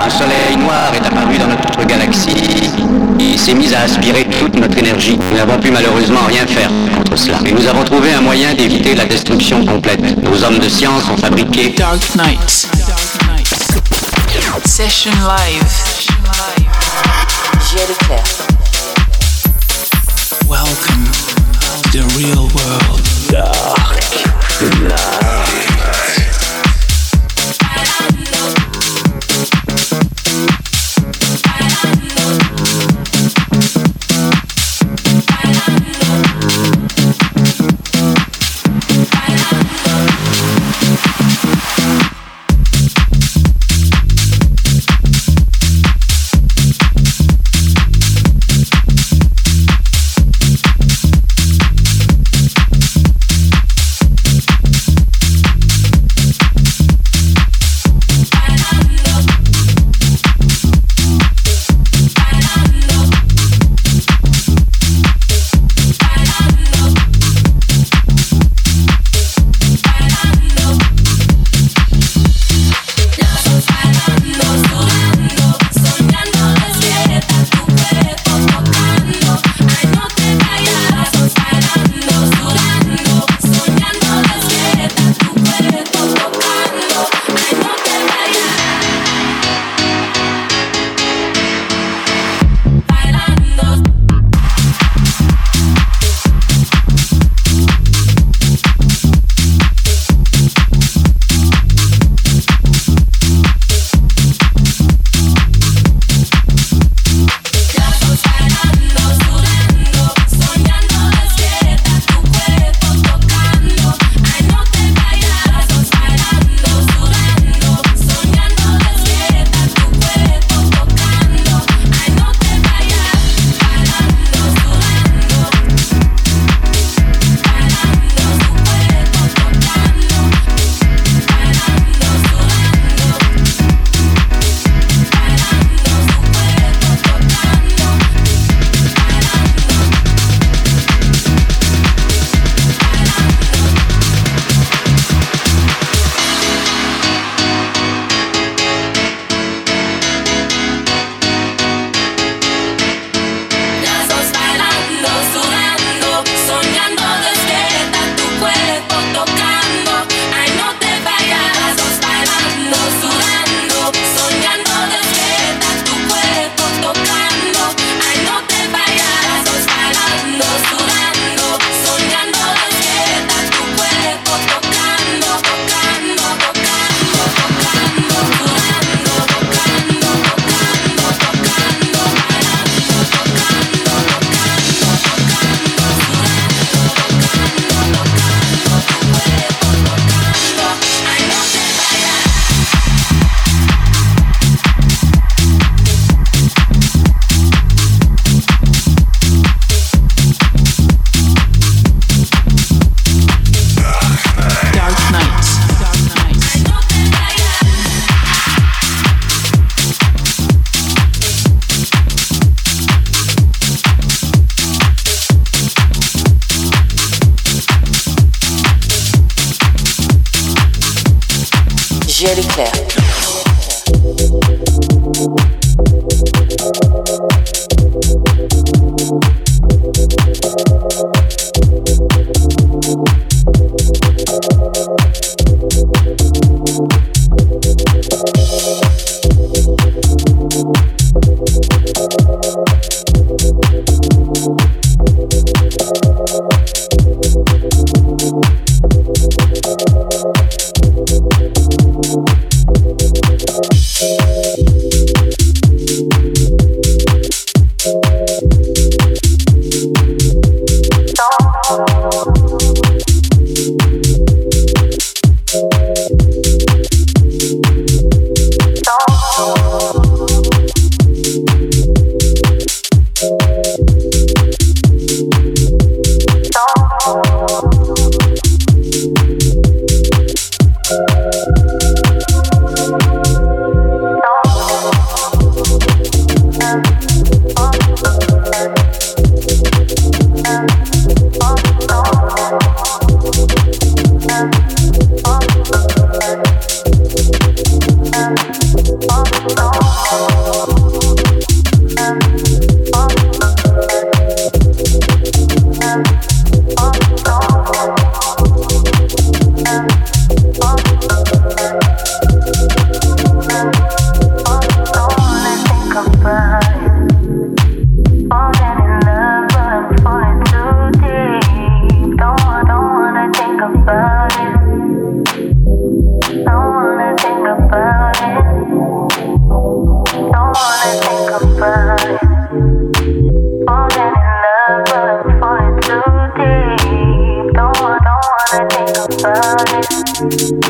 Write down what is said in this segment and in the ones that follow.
un soleil noir est apparu dans notre galaxie et s'est mis à aspirer toute notre énergie. Nous n'avons pu malheureusement rien faire contre cela. Et nous avons trouvé un moyen d'éviter la destruction complète. Nos hommes de science ont fabriqué Dark Knight. Session live. Welcome to the real world. Dark Knight.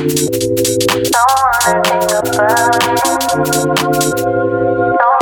Don't wanna think about it. Don't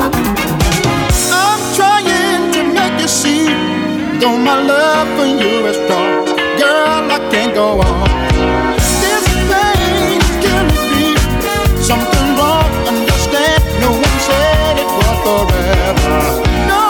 I'm trying to make you see, though my love for you is strong. Girl, I can't go on. This pain is killing me. Something wrong, understand? No one said it was forever. No.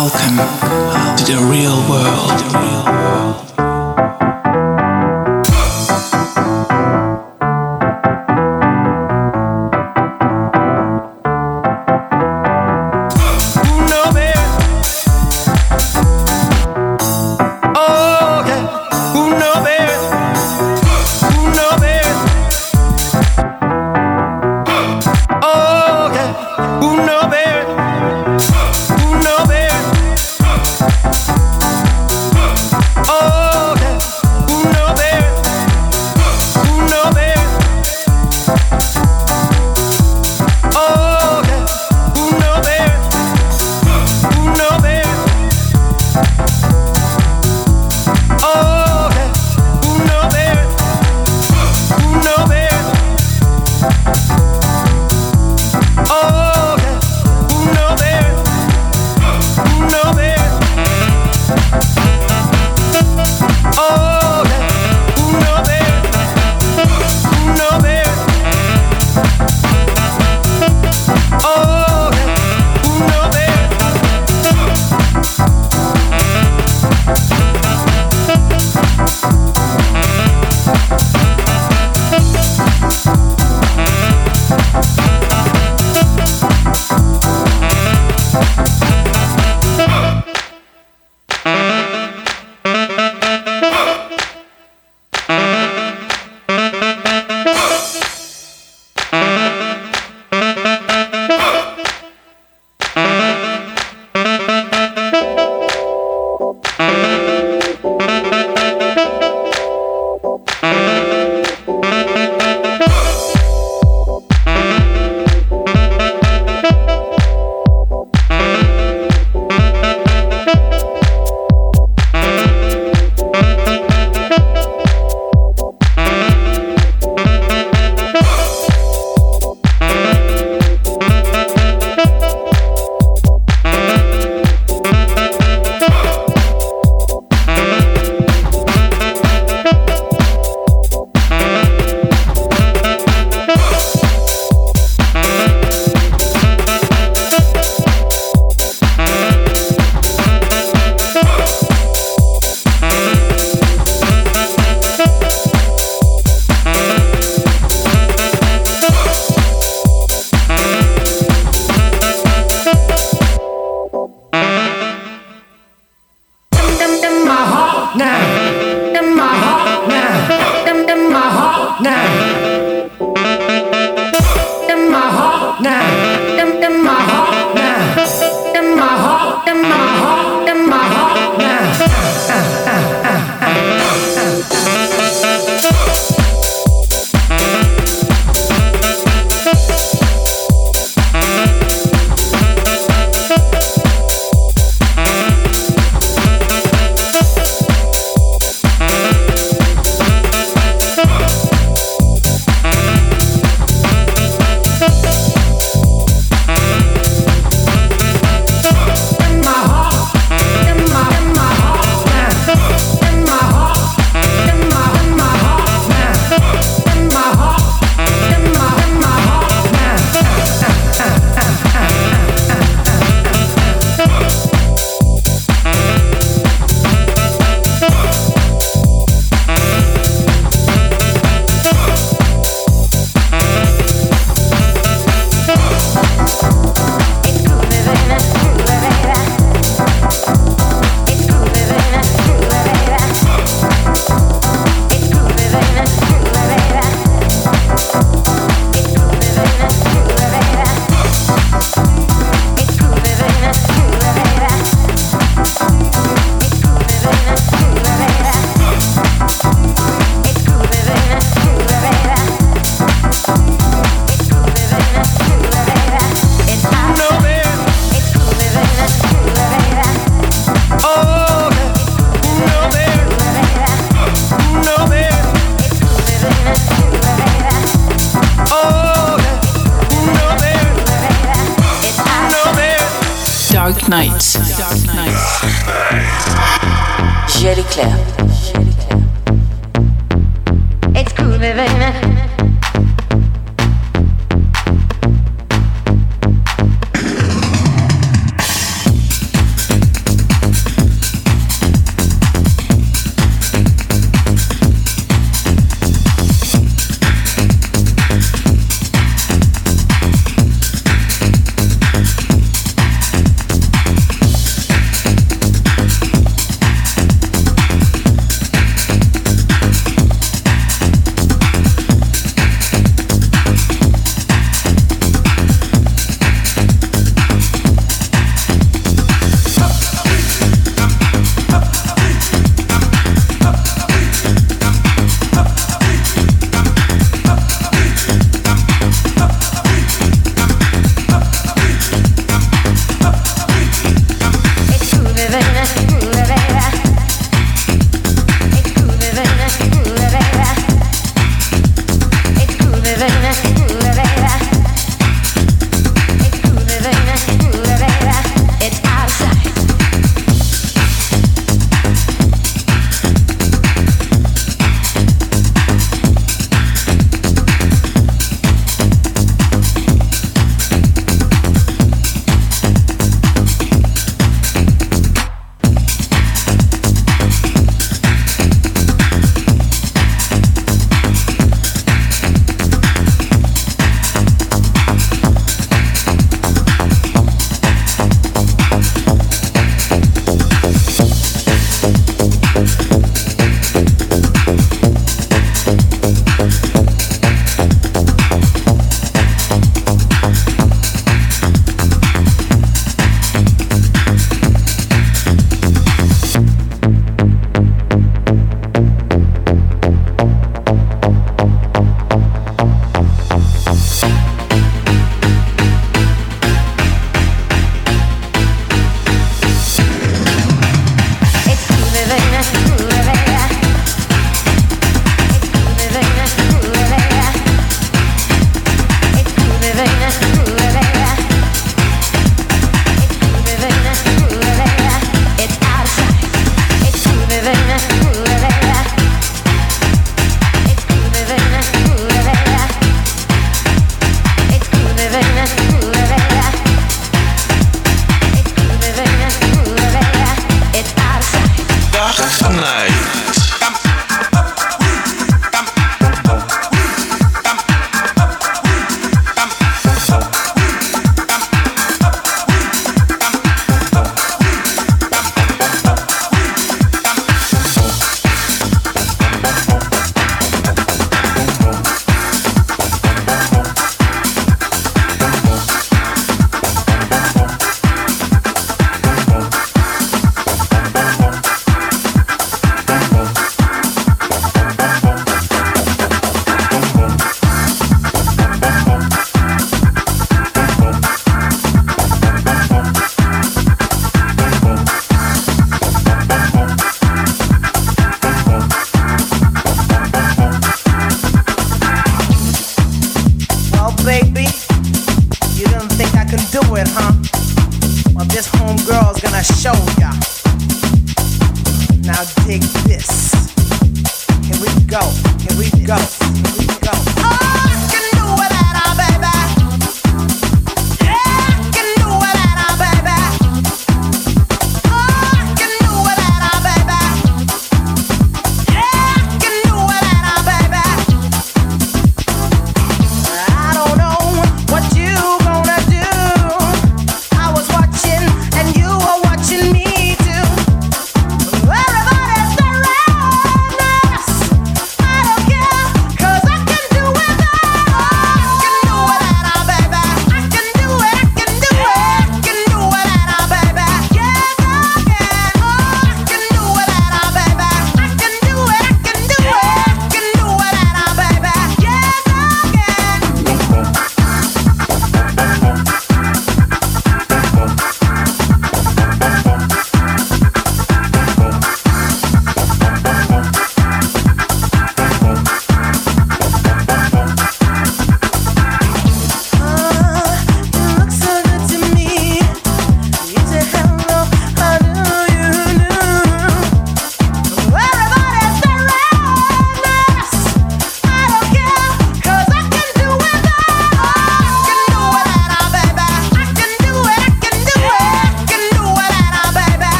Welcome to the real world.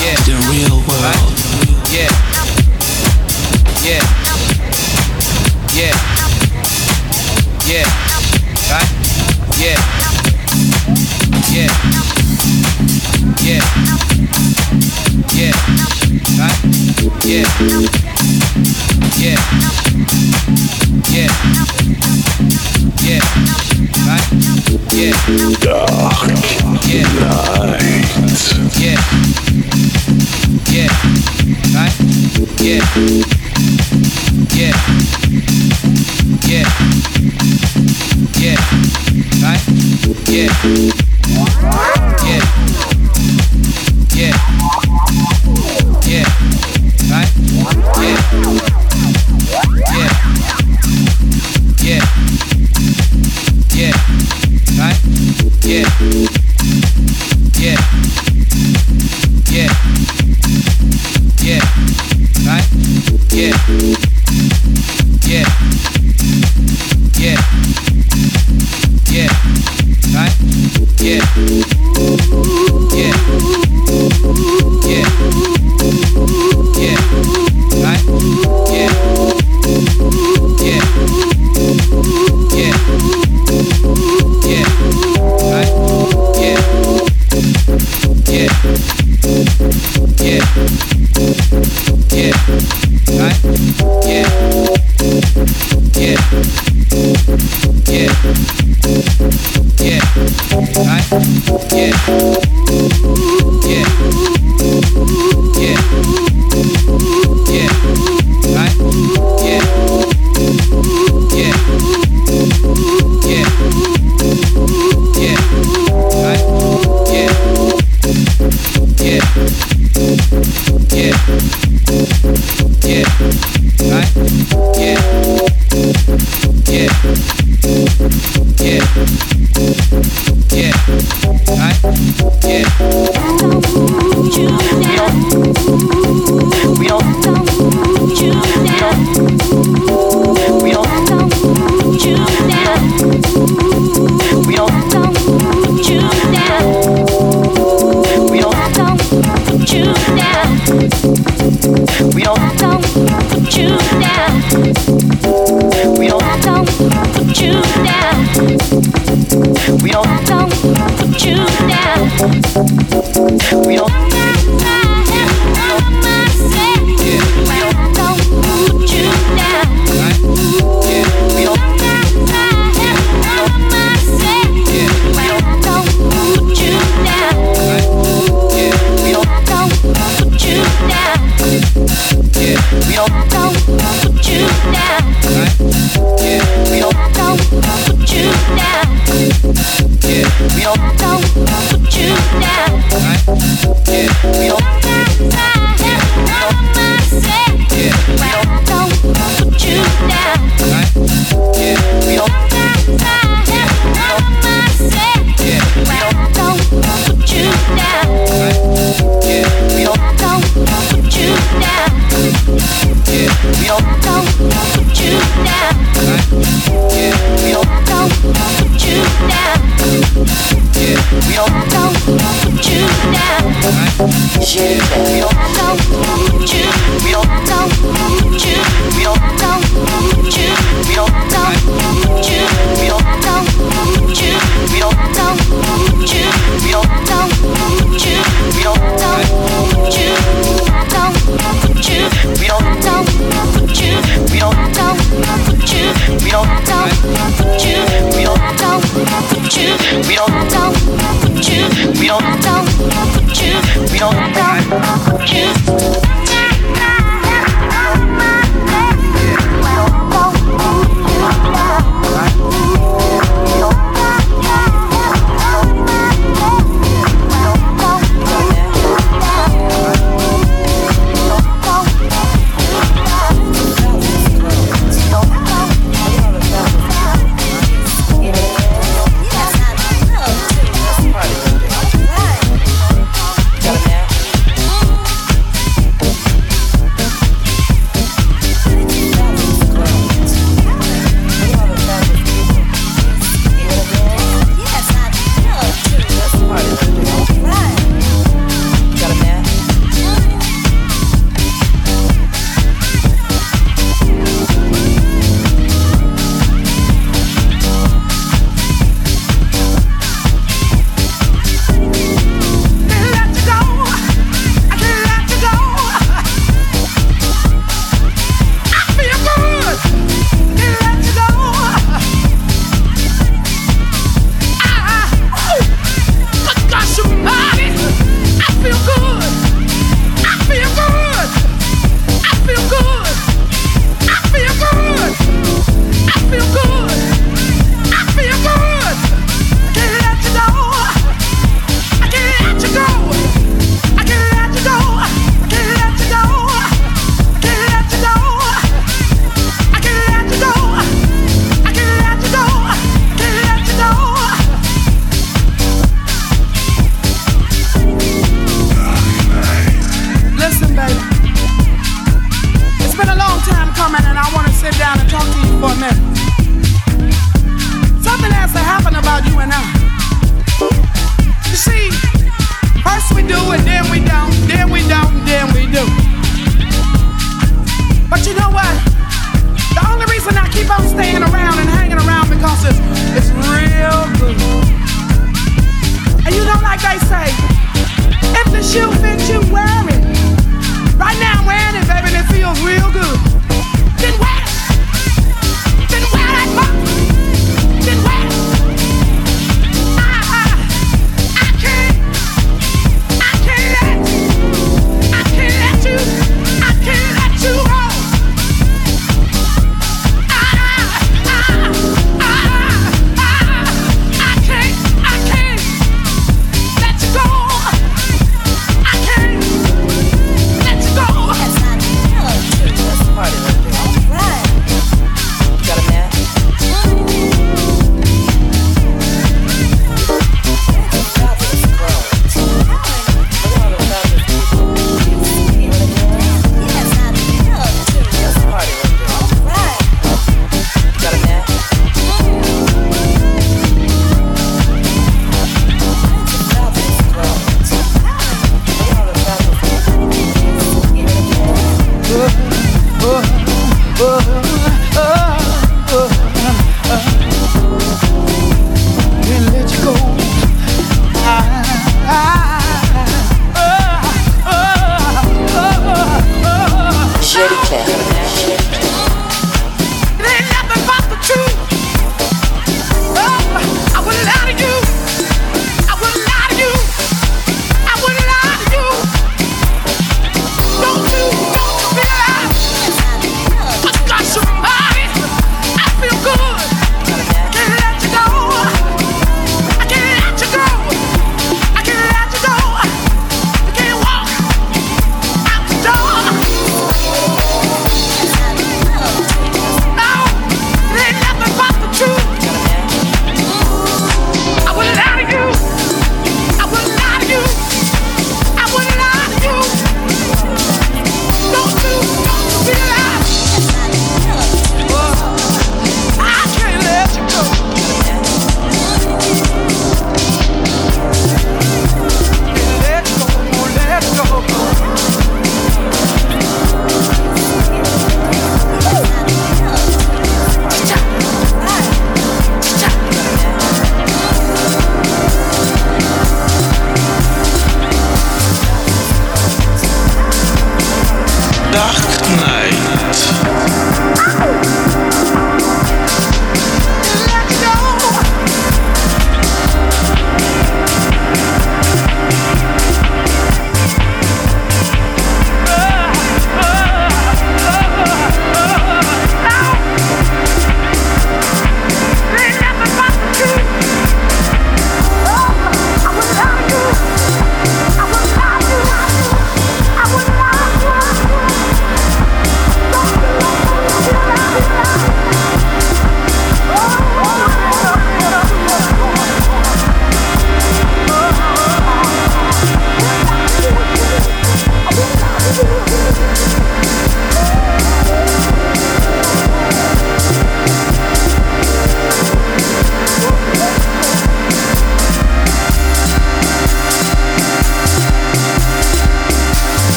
yeah. the real world. Right? Yeah. Yeah. Yeah. Yeah. Right? Yeah. Yeah. Yeah. Yeah. Right? Yeah. Yeah. Yeah. Yeah. Right? Yeah. Dark. Yeah. Night. Yeah. Yeah. Right? Yeah. Yeah. Yeah. Yeah. Right? Yeah.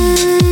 Some,